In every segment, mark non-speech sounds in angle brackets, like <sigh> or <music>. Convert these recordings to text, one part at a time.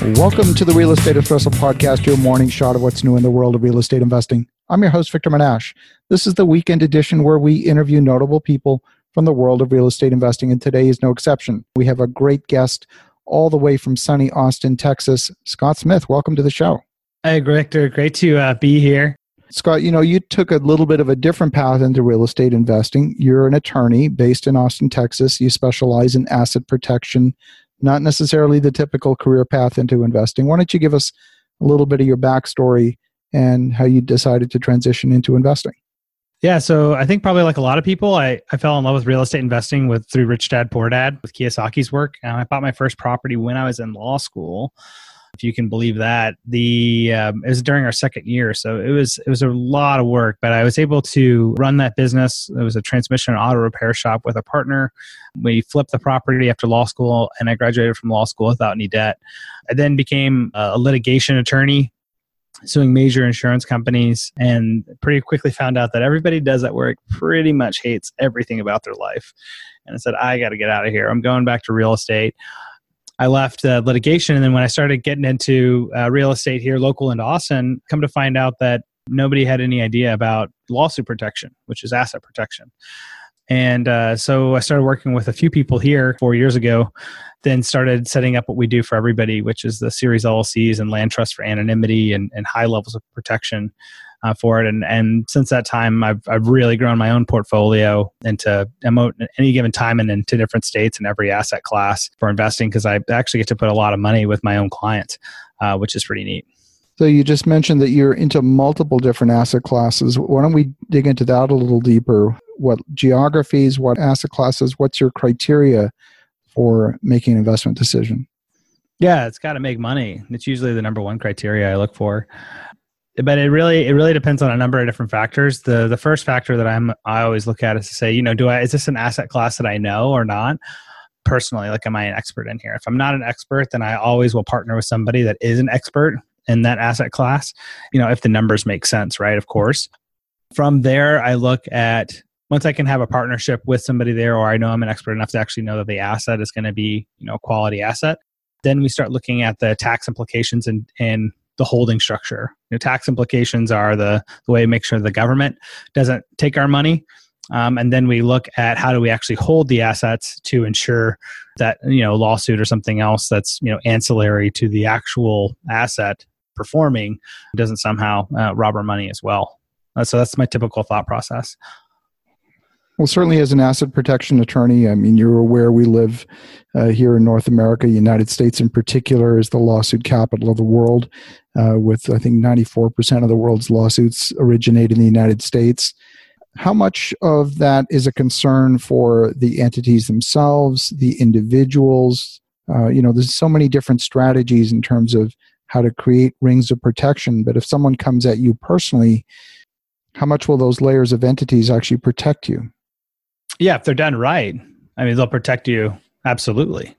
Welcome to the Real Estate Espresso Podcast, your morning shot of what's new in the world of real estate investing. I'm your host, Victor Menasce. This is the weekend edition where we interview notable people from the world of real estate investing, and today is no exception. We have a great guest all the way from sunny Austin, Texas, Scott Smith. Welcome to the show. Hey, Victor. Great to uh, be here. Scott, you know, you took a little bit of a different path into real estate investing. You're an attorney based in Austin, Texas. You specialize in asset protection not necessarily the typical career path into investing. Why don't you give us a little bit of your backstory and how you decided to transition into investing? Yeah, so I think probably like a lot of people, I, I fell in love with real estate investing with through Rich Dad Poor Dad with Kiyosaki's work. And I bought my first property when I was in law school if you can believe that. The um, it was during our second year, so it was it was a lot of work, but I was able to run that business. It was a transmission and auto repair shop with a partner. We flipped the property after law school, and I graduated from law school without any debt. I then became a litigation attorney suing major insurance companies and pretty quickly found out that everybody does that work pretty much hates everything about their life and i said i got to get out of here i'm going back to real estate I left uh, litigation. And then when I started getting into uh, real estate here, local in Austin, come to find out that nobody had any idea about lawsuit protection, which is asset protection. And uh, so I started working with a few people here four years ago, then started setting up what we do for everybody, which is the series LLCs and land trust for anonymity and, and high levels of protection uh, for it. And and since that time, I've I've really grown my own portfolio into any given time and into different states and every asset class for investing because I actually get to put a lot of money with my own clients, uh, which is pretty neat. So you just mentioned that you're into multiple different asset classes. Why don't we dig into that a little deeper? What geographies, what asset classes, what's your criteria for making an investment decision? Yeah, it's got to make money. It's usually the number one criteria I look for but it really it really depends on a number of different factors. The the first factor that I'm I always look at is to say, you know, do I is this an asset class that I know or not? Personally, like am I an expert in here? If I'm not an expert, then I always will partner with somebody that is an expert in that asset class. You know, if the numbers make sense, right? Of course. From there, I look at once I can have a partnership with somebody there, or I know I'm an expert enough to actually know that the asset is going to be, you know, a quality asset. Then we start looking at the tax implications and, and the holding structure. You know, tax implications are the, the way to make sure the government doesn't take our money. Um, and then we look at how do we actually hold the assets to ensure that you know lawsuit or something else that's you know ancillary to the actual asset performing doesn't somehow uh, rob our money as well. Uh, so that's my typical thought process. Well, certainly as an asset protection attorney, I mean, you're aware we live uh, here in North America, United States in particular, is the lawsuit capital of the world, uh, with I think 94% of the world's lawsuits originate in the United States. How much of that is a concern for the entities themselves, the individuals? Uh, you know, there's so many different strategies in terms of how to create rings of protection. But if someone comes at you personally, how much will those layers of entities actually protect you? Yeah, if they're done right, I mean, they'll protect you absolutely.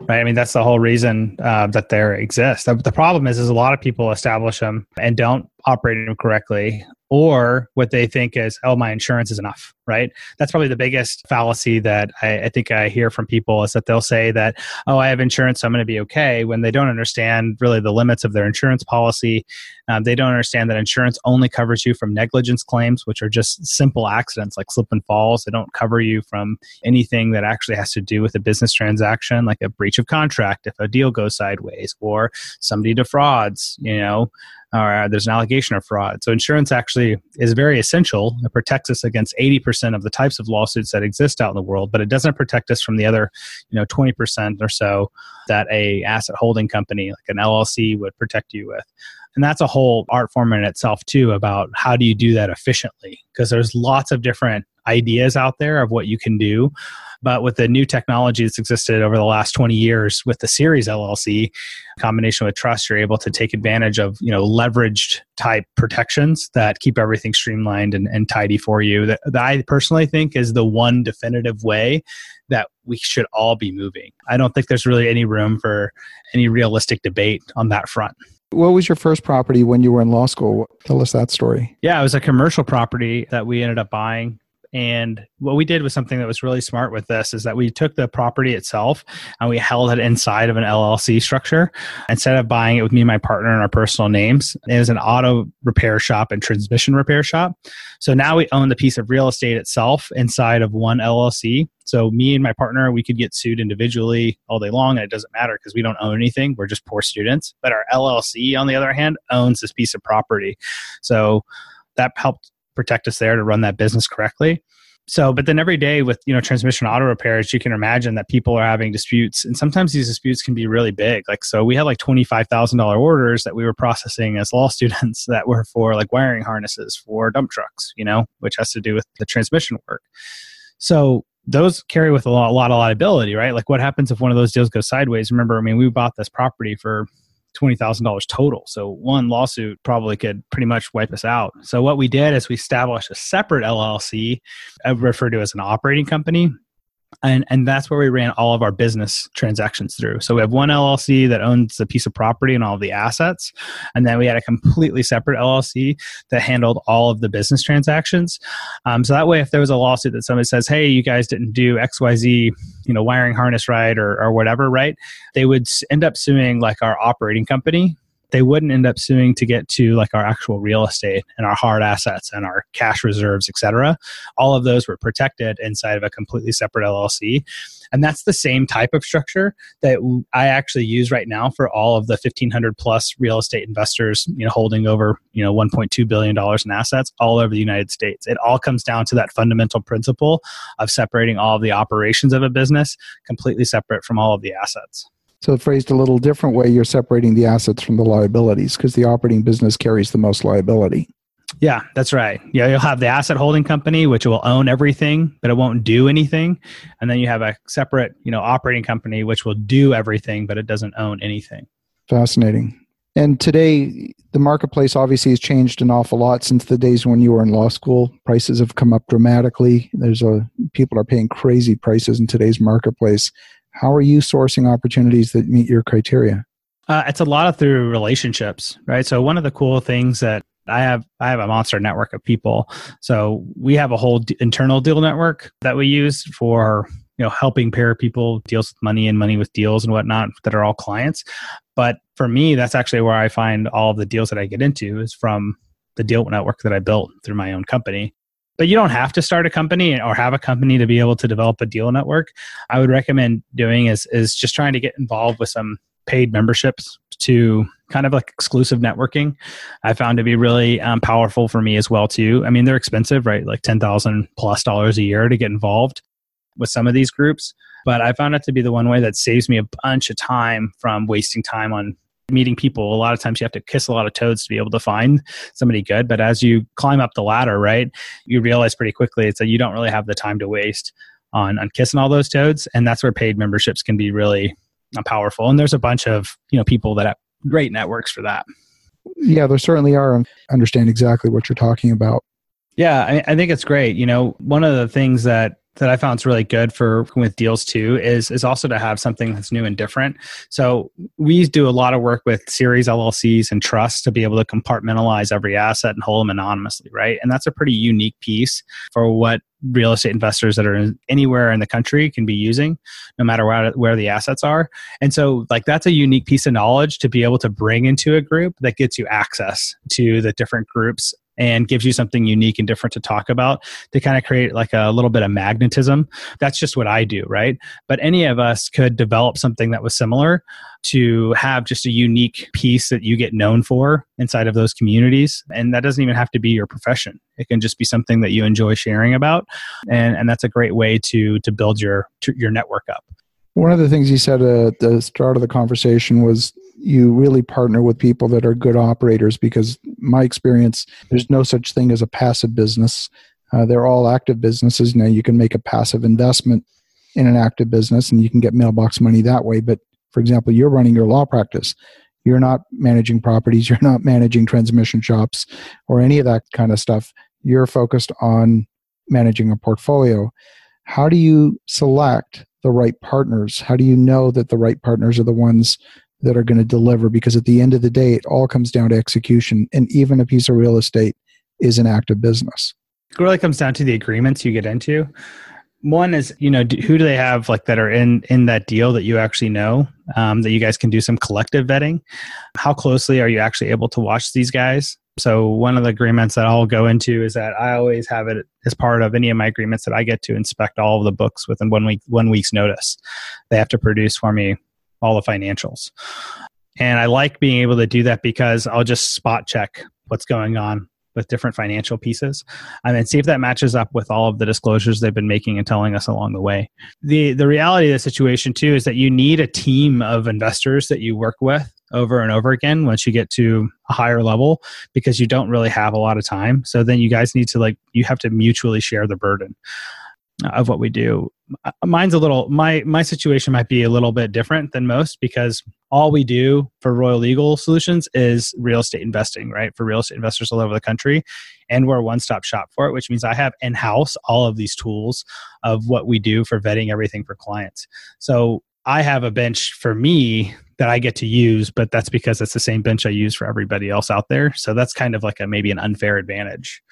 Right. I mean, that's the whole reason uh, that there exists. The, the problem is, is a lot of people establish them and don't operate them correctly, or what they think is, oh, my insurance is enough, right? That's probably the biggest fallacy that I, I, think I hear from people is that they'll say that, oh, I have insurance, so I'm going to be okay, when they don't understand really the limits of their insurance policy. Um, they don't understand that insurance only covers you from negligence claims, which are just simple accidents like slip and falls. They don't cover you from anything that actually has to do with a business transaction, like a breach of contract if a deal goes sideways or somebody defrauds, you know or there's an allegation of fraud. So insurance actually is very essential. It protects us against 80% of the types of lawsuits that exist out in the world, but it doesn't protect us from the other, you know, 20% or so that a asset holding company like an LLC would protect you with. And that's a whole art form in itself too about how do you do that efficiently because there's lots of different ideas out there of what you can do but with the new technology that's existed over the last 20 years with the Series LLC combination with trust, you're able to take advantage of you know leveraged type protections that keep everything streamlined and, and tidy for you. That, that I personally think is the one definitive way that we should all be moving. I don't think there's really any room for any realistic debate on that front. What was your first property when you were in law school? Tell us that story. Yeah, it was a commercial property that we ended up buying And what we did was something that was really smart with this is that we took the property itself and we held it inside of an LLC structure instead of buying it with me and my partner in our personal names. It was an auto repair shop and transmission repair shop. So now we own the piece of real estate itself inside of one LLC. So me and my partner, we could get sued individually all day long, and it doesn't matter because we don't own anything. We're just poor students. But our LLC, on the other hand, owns this piece of property. So that helped protect us there to run that business correctly. So but then every day with you know transmission auto repairs you can imagine that people are having disputes and sometimes these disputes can be really big. Like so we had like $25000 orders that we were processing as law <laughs> students that were for like wiring harnesses for dump trucks you know which has to do with the transmission work. So those carry with a lot, a lot of liability right? Like what happens if one of those deals goes sideways? Remember i mean we bought this property for $20,000 total. So one lawsuit probably could pretty much wipe us out. So what we did is we established a separate LLC, uh, referred to as an operating company, and and that's where we ran all of our business transactions through. So we have one llc that owns the piece of property and all of the assets. And then we had a completely separate llc that handled all of the business transactions. Um, so that way if there was a lawsuit that somebody says hey you guys didn't do xyz you know wiring harness right or, or whatever right? They would end up suing like our operating company they wouldn't end up suing to get to like our actual real estate and our hard assets and our cash reserves, et cetera. All of those were protected inside of a completely separate LLC. And that's the same type of structure that I actually use right now for all of the 1500 plus real estate investors, you know, holding over, you know, 1.2 billion dollars in assets all over the United States. It all comes down to that fundamental principle of separating all of the operations of a business completely separate from all of the assets. So, phrased a little different way, you're separating the assets from the liabilities because the operating business carries the most liability. Yeah, that's right. Yeah, you'll have the asset holding company, which will own everything, but it won't do anything. And then you have a separate, you know, operating company, which will do everything, but it doesn't own anything. Fascinating. And today, the marketplace obviously has changed an awful lot since the days when you were in law school. Prices have come up dramatically. There's a people are paying crazy prices in today's marketplace. How are you sourcing opportunities that meet your criteria? Uh, it's a lot of through relationships, right? So one of the cool things that I have, I have a monster network of people. So we have a whole d- internal deal network that we use for you know helping pair people deals with money and money with deals and whatnot that are all clients. But for me, that's actually where I find all of the deals that I get into is from the deal network that I built through my own company but you don't have to start a company or have a company to be able to develop a deal network. I would recommend doing is is just trying to get involved with some paid memberships to kind of like exclusive networking. I found to be really um, powerful for me as well too. I mean, they're expensive, right? Like ten thousand plus dollars a year to get involved with some of these groups. But I found it to be the one way that saves me a bunch of time from wasting time on meeting people, a lot of times you have to kiss a lot of toads to be able to find somebody good. But as you climb up the ladder, right, you realize pretty quickly it's that you don't really have the time to waste on, on kissing all those toads. And that's where paid memberships can be really uh, powerful. And there's a bunch of, you know, people that have great networks for that. Yeah, there certainly are. I understand exactly what you're talking about. Yeah, I, I think it's great. You know, one of the things that that I found is really good for with deals too is is also to have something that's new and different. So we do a lot of work with series LLCs and trusts to be able to compartmentalize every asset and hold them anonymously, right? And that's a pretty unique piece for what real estate investors that are anywhere in the country can be using no matter where, where the assets are and so like that's a unique piece of knowledge to be able to bring into a group that gets you access to the different groups and gives you something unique and different to talk about to kind of create like a little bit of magnetism. That's just what I do, right? But any of us could develop something that was similar to have just a unique piece that you get known for inside of those communities. And that doesn't even have to be your profession. It can just be something that you enjoy sharing about. And, and that's a great way to, to build your, to your network up. One of the things you said at the start of the conversation was you really partner with people that are good operators because my experience there's no such thing as a passive business. Uh, they're all active businesses. Now you can make a passive investment in an active business and you can get mailbox money that way. But for example you're running your law practice. You're not managing properties. <laughs> You're not managing transmission shops or any of that kind of stuff. You're focused on managing a portfolio. How do you select the right partners? How do you know that the right partners are the ones that are going to deliver because at the end of the day it all comes down to execution and even a piece of real estate is an active business It really comes down to the agreements you get into. One is, you know, who do they have like that are in in that deal that you actually know um, that you guys can do some collective vetting? How closely are you actually able to watch these guys? So one of the agreements that I'll go into is that I always have it as part of any of my agreements that I get to inspect all of the books within one week one week's notice. They have to produce for me all the financials. And I like being able to do that because I'll just spot check what's going on with different financial pieces um, and then see if that matches up with all of the disclosures they've been making and telling us along the way. The the reality of the situation too is that you need a team of investors that you work with over and over again once you get to a higher level because you don't really have a lot of time. So then you guys need to like you have to mutually share the burden of what we do. Uh, mine's a little my my situation might be a little bit different than most because all we do for Royal Legal Solutions is real estate investing, right? For real estate investors all over the country. And we're a one stop shop for it, which means I have in house all of these tools of what we do for vetting everything for clients. So I have a bench for me that I get to use, but that's because it's the same bench I use for everybody else out there. So that's kind of like a maybe an unfair advantage.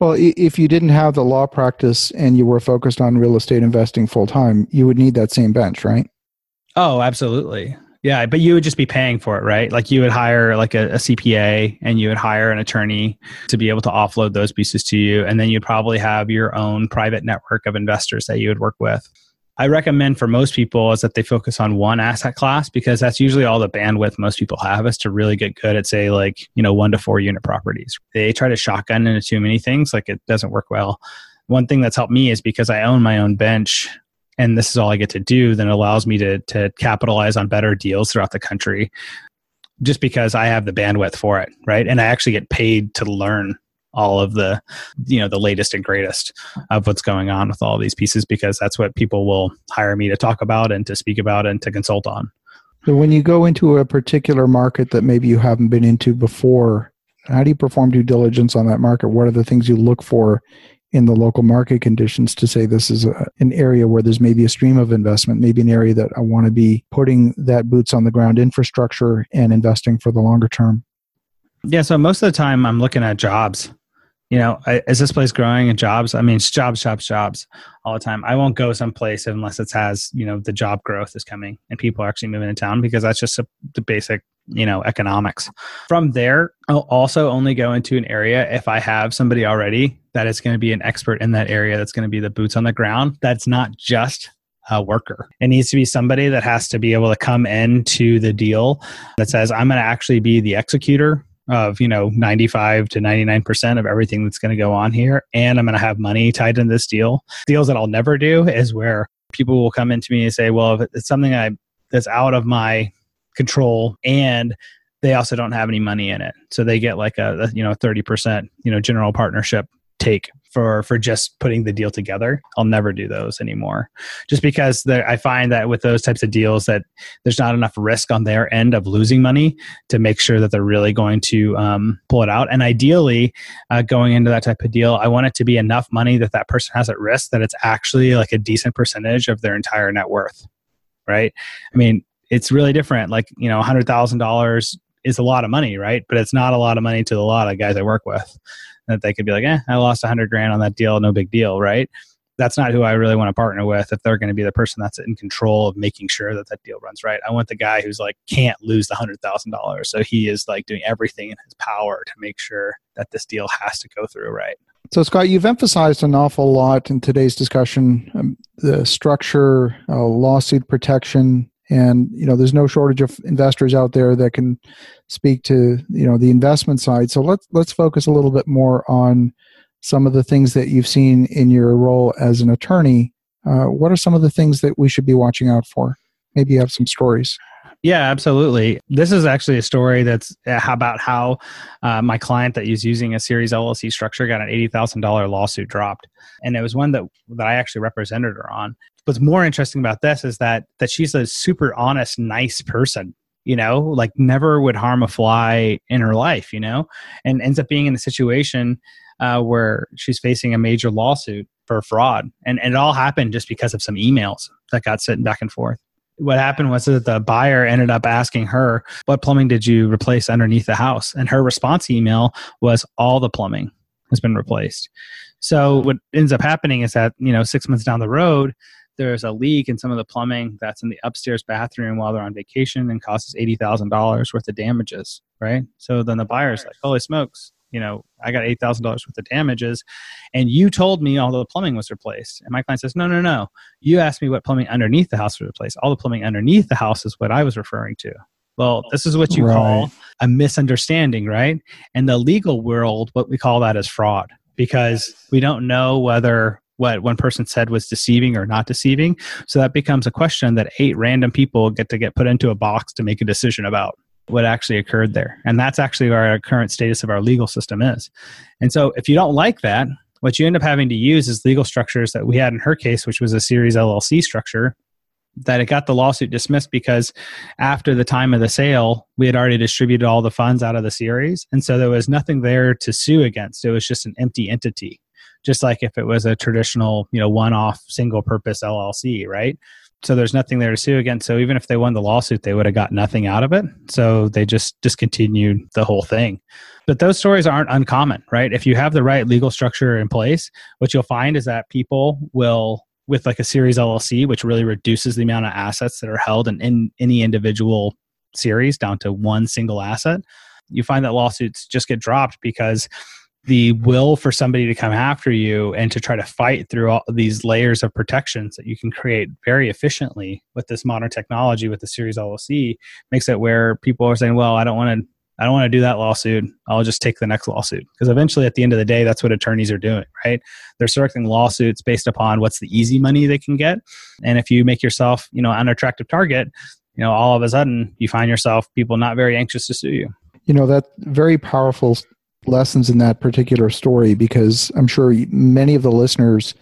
Well, if you didn't have the law practice and you were focused on real estate investing full time, you would need that same bench, right? Oh, absolutely. Yeah, but you would just be paying for it, right? Like you would hire like a, a, CPA and you would hire an attorney to be able to offload those pieces to you, and then you'd probably have your own private network of investors that you would work with. I recommend for most people is that they focus on one asset class because that's usually all the bandwidth most people have is to really get good at say like, you know, one to four unit properties. They try to shotgun into too many things, like it doesn't work well. One thing that's helped me is because I own my own bench and this is all I get to do, then it allows me to to capitalize on better deals throughout the country just because I have the bandwidth for it, right? And I actually get paid to learn all of the you know the latest and greatest of what's going on with all these pieces because that's what people will hire me to talk about and to speak about and to consult on. So when you go into a particular market that maybe you haven't been into before how do you perform due diligence on that market? What are the things you look for in the local market conditions to say this is a, an area where there's maybe a stream of investment, maybe an area that I want to be putting that boots on the ground infrastructure and investing for the longer term? Yeah, so most of the time I'm looking at jobs you know, is this place growing in jobs? I mean, it's jobs, jobs, jobs all the time. I won't go someplace unless it has, you know, the job growth is coming and people are actually moving to town because that's just a, the basic, you know, economics. From there, I'll also only go into an area if I have somebody already that is going to be an expert in that area that's going to be the boots on the ground. That's not just a worker. It needs to be somebody that has to be able to come into the deal that says, I'm going to actually be the executor of you know 95 to 99% of everything that's going to go on here and i'm going to have money tied in this deal. Deals that i'll never do is where people will come into me and say well if it's something i that's out of my control and they also don't have any money in it. So they get like a, you know 30% you know general partnership take for for just putting the deal together. I'll never do those anymore, just because I find that with those types of deals that there's not enough risk on their end of losing money to make sure that they're really going to um, pull it out. And ideally, uh, going into that type of deal, I want it to be enough money that that person has at risk that it's actually like a decent percentage of their entire net worth. Right? I mean, it's really different. Like you know, hundred thousand dollars is a lot of money, right? But it's not a lot of money to a lot of guys I work with that they could be like, eh, I lost a hundred grand on that deal, no big deal, right? That's not who I really want to partner with if they're going to be the person that's in control of making sure that that deal runs right. I want the guy who's like can't lose the hundred thousand dollars, so he is like doing everything in his power to make sure that this deal has to go through right. So, Scott, you've emphasized an awful lot in today's discussion um, the structure, uh, lawsuit protection, and you know there's no shortage of investors out there that can speak to you know the investment side. So let's let's focus a little bit more on some of the things that you've seen in your role as an attorney. Uh, what are some of the things that we should be watching out for? Maybe you have some stories. Yeah, absolutely. This is actually a story that's uh, about how uh, my client that is using a series LLC structure got an eighty thousand dollar lawsuit dropped, and it was one that that I actually represented her on what's more interesting about this is that that she's a super honest nice person you know like never would harm a fly in her life you know and ends up being in a situation uh, where she's facing a major lawsuit for fraud. And, and it all happened just because of some emails that got sent back and forth. What happened was that the buyer ended up asking her what plumbing did you replace underneath the house? And her response email was all the plumbing has been replaced. So what ends up happening is that, you know, six months down the road, there's a leak in some of the plumbing that's in the upstairs bathroom while they're on vacation and causes $80,000 worth of damages, right? So then the buyer's like, holy smokes, you know, I got $8,000 worth of damages and you told me all the plumbing was replaced. And my client says, no, no, no. You asked me what plumbing underneath the house was replaced. All the plumbing underneath the house is what I was referring to. Well, this is what you right. call a misunderstanding, right? In the legal world, what we call that is fraud because we don't know whether what one person said was deceiving or not deceiving. So that becomes a question that eight random people get to get put into a box to make a decision about what actually occurred there. And that's actually where our current status of our legal system is. And so if you don't like that, what you end up having to use is legal structures that we had in her case, which was a series LLC structure, that it got the lawsuit dismissed because after the time of the sale, we had already distributed all the funds out of the series. And so there was nothing there to sue against. It was just an empty entity, just like if it was a traditional, you know, one off single purpose LLC, right? So there's nothing there to sue against. So even if they won the lawsuit, they would have got nothing out of it. So they just discontinued the whole thing. But those stories aren't uncommon, right? If you have the right legal structure in place, what you'll find is that people will with like a series LLC, which really reduces the amount of assets that are held in, in any individual series down to one single asset, you find that lawsuits just get dropped because the will for somebody to come after you and to try to fight through all these layers of protections that you can create very efficiently with this modern technology with the series LLC makes it where people are saying, well, I don't want to I don't want to do that lawsuit. I'll just take the next lawsuit. Because eventually, at the end of the day, that's what attorneys are doing, right? They're selecting lawsuits based upon what's the easy money they can get. And if you make yourself, you know, an attractive target, you know, all of a sudden you find yourself people not very anxious to sue you. You know, that very powerful lessons in that particular story because I'm sure many of the listeners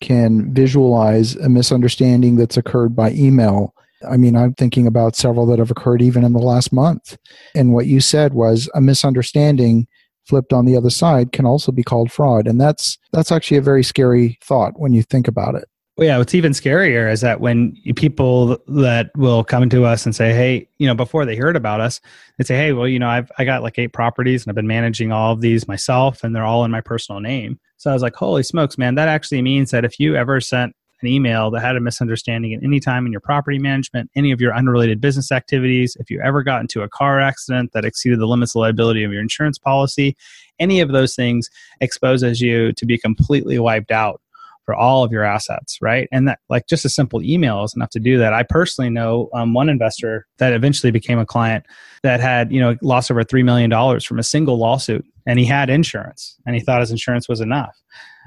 can visualize a misunderstanding that's occurred by email I mean, I'm thinking about several that have occurred even in the last month. And what you said was a misunderstanding flipped on the other side can also be called fraud. And that's that's actually a very scary thought when you think about it. Well, yeah, what's even scarier is that when people that will come to us and say, "Hey, you know," before they heard about us, they say, "Hey, well, you know, I've I got like eight properties and I've been managing all of these myself, and they're all in my personal name." So I was like, "Holy smokes, man! That actually means that if you ever sent an email that had a misunderstanding at any time in your property management, any of your unrelated business activities, if you ever got into a car accident that exceeded the limits of liability of your insurance policy, any of those things exposes you to be completely wiped out for all of your assets, right? And that, like, just a simple email is enough to do that. I personally know um, one investor that eventually became a client that had, you know, lost over $3 million from a single lawsuit and he had insurance and he thought his insurance was enough.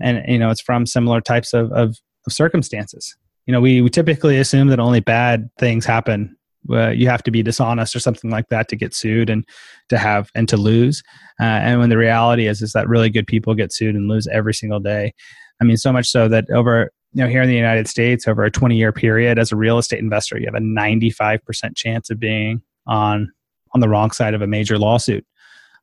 And, you know, it's from similar types of, of of circumstances. You know, we, we typically assume that only bad things happen. Uh, you have to be dishonest or something like that to get sued and to have and to lose. Uh, and when the reality is, is that really good people get sued and lose every single day. I mean, so much so that over you know here in the United States, over a 20 year period, as a real estate investor, you have a 95% chance of being on on the wrong side of a major lawsuit.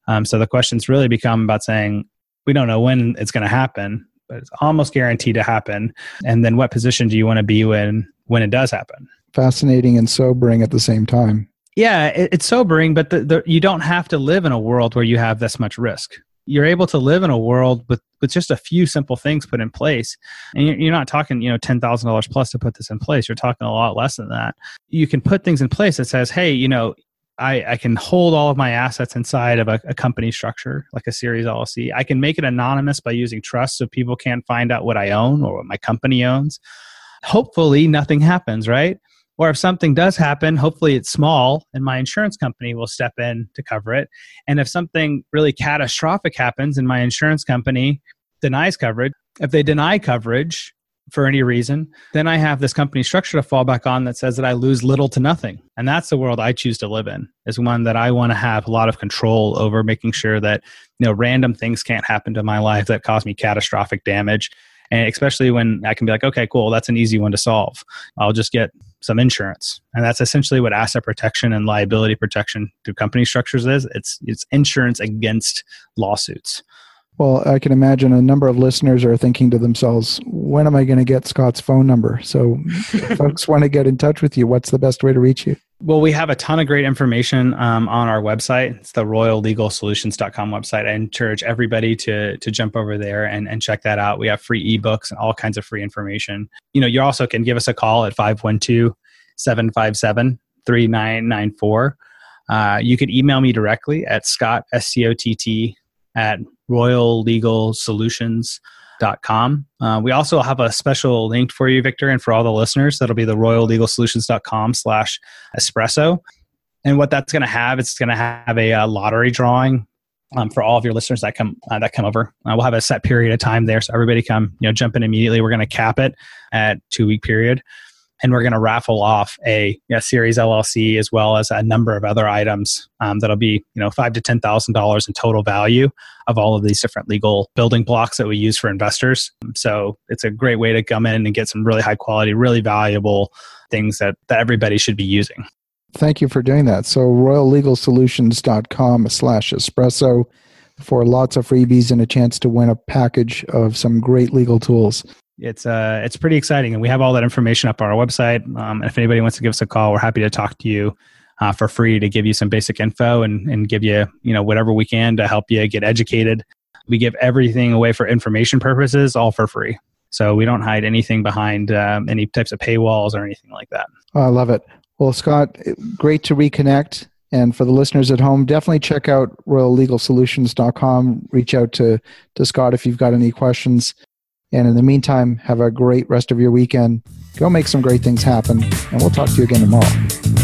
Um, so the questions really become about saying we don't know when it's going to happen, but it's almost guaranteed to happen. And then what position do you want to be in when it does happen? Fascinating and sobering at the same time. Yeah, it, it's sobering, but the, the, you don't have to live in a world where you have this much risk. You're able to live in a world with, with just a few simple things put in place. And you're, not talking, you know, $10,000 plus to put this in place. You're talking a lot less than that. You can put things in place that says, hey, you know, I, I can hold all of my assets inside of a, a, company structure, like a series LLC. I can make it anonymous by using trust so people can't find out what I own or what my company owns. Hopefully, nothing happens, right? Or if something does happen, hopefully it's small and my insurance company will step in to cover it. And if something really catastrophic happens and my insurance company denies coverage, if they deny coverage, for any reason, then I have this company structure to fall back on that says that I lose little to nothing. And that's the world I choose to live in, is one that I want to have a lot of control over making sure that, you know, random things can't happen to my life that cause me catastrophic damage. And especially when I can be like, okay, cool, that's an easy one to solve. I'll just get some insurance. And that's essentially what asset protection and liability protection through company structures is. It's it's insurance against lawsuits. Well, I can imagine a number of listeners are thinking to themselves, when am I going to get Scott's phone number? So, <laughs> folks want to get in touch with you. What's the best way to reach you? Well, we have a ton of great information um, on our website. It's the royallegalsolutions.com website. I encourage everybody to to jump over there and, and check that out. We have free ebooks and all kinds of free information. You know, you also can give us a call at 512 757 3994. Uh, you can email me directly at scott, S-C-O-T-T, at Uh, we also have a special link for you, Victor, and for all the listeners. That'll be the royallegalsolutions.com slash espresso. And what that's going to have, it's going to have a, uh, lottery drawing um, for all of your listeners that come uh, that come over. Uh, we'll have a set period of time there, so everybody come you know jump in immediately. We're going to cap it at two week period and we're going to raffle off a, a, series LLC as well as a number of other items um, that'll be you know five to ten thousand dollars in total value of all of these different legal building blocks that we use for investors. So it's a great way to come in and get some really high quality, really valuable things that, that everybody should be using. Thank you for doing that. So royallegalsolutions.com slash espresso for lots of freebies and a chance to win a package of some great legal tools it's uh it's pretty exciting and we have all that information up on our website. Um, and if anybody wants to give us a call we're happy to talk to you uh, for free to give you some basic info and, and give you you know whatever we can to help you get educated. We give everything away for information purposes all for free. So we don't hide anything behind um, any types of paywalls or anything like that. Oh, i love it. Well scott great to reconnect. And for the listeners at home definitely check out royallegalsolutions.com reach out to, to scott if you've got any questions and in the meantime, have a great rest of your weekend. Go make some great things happen, and we'll talk to you again tomorrow.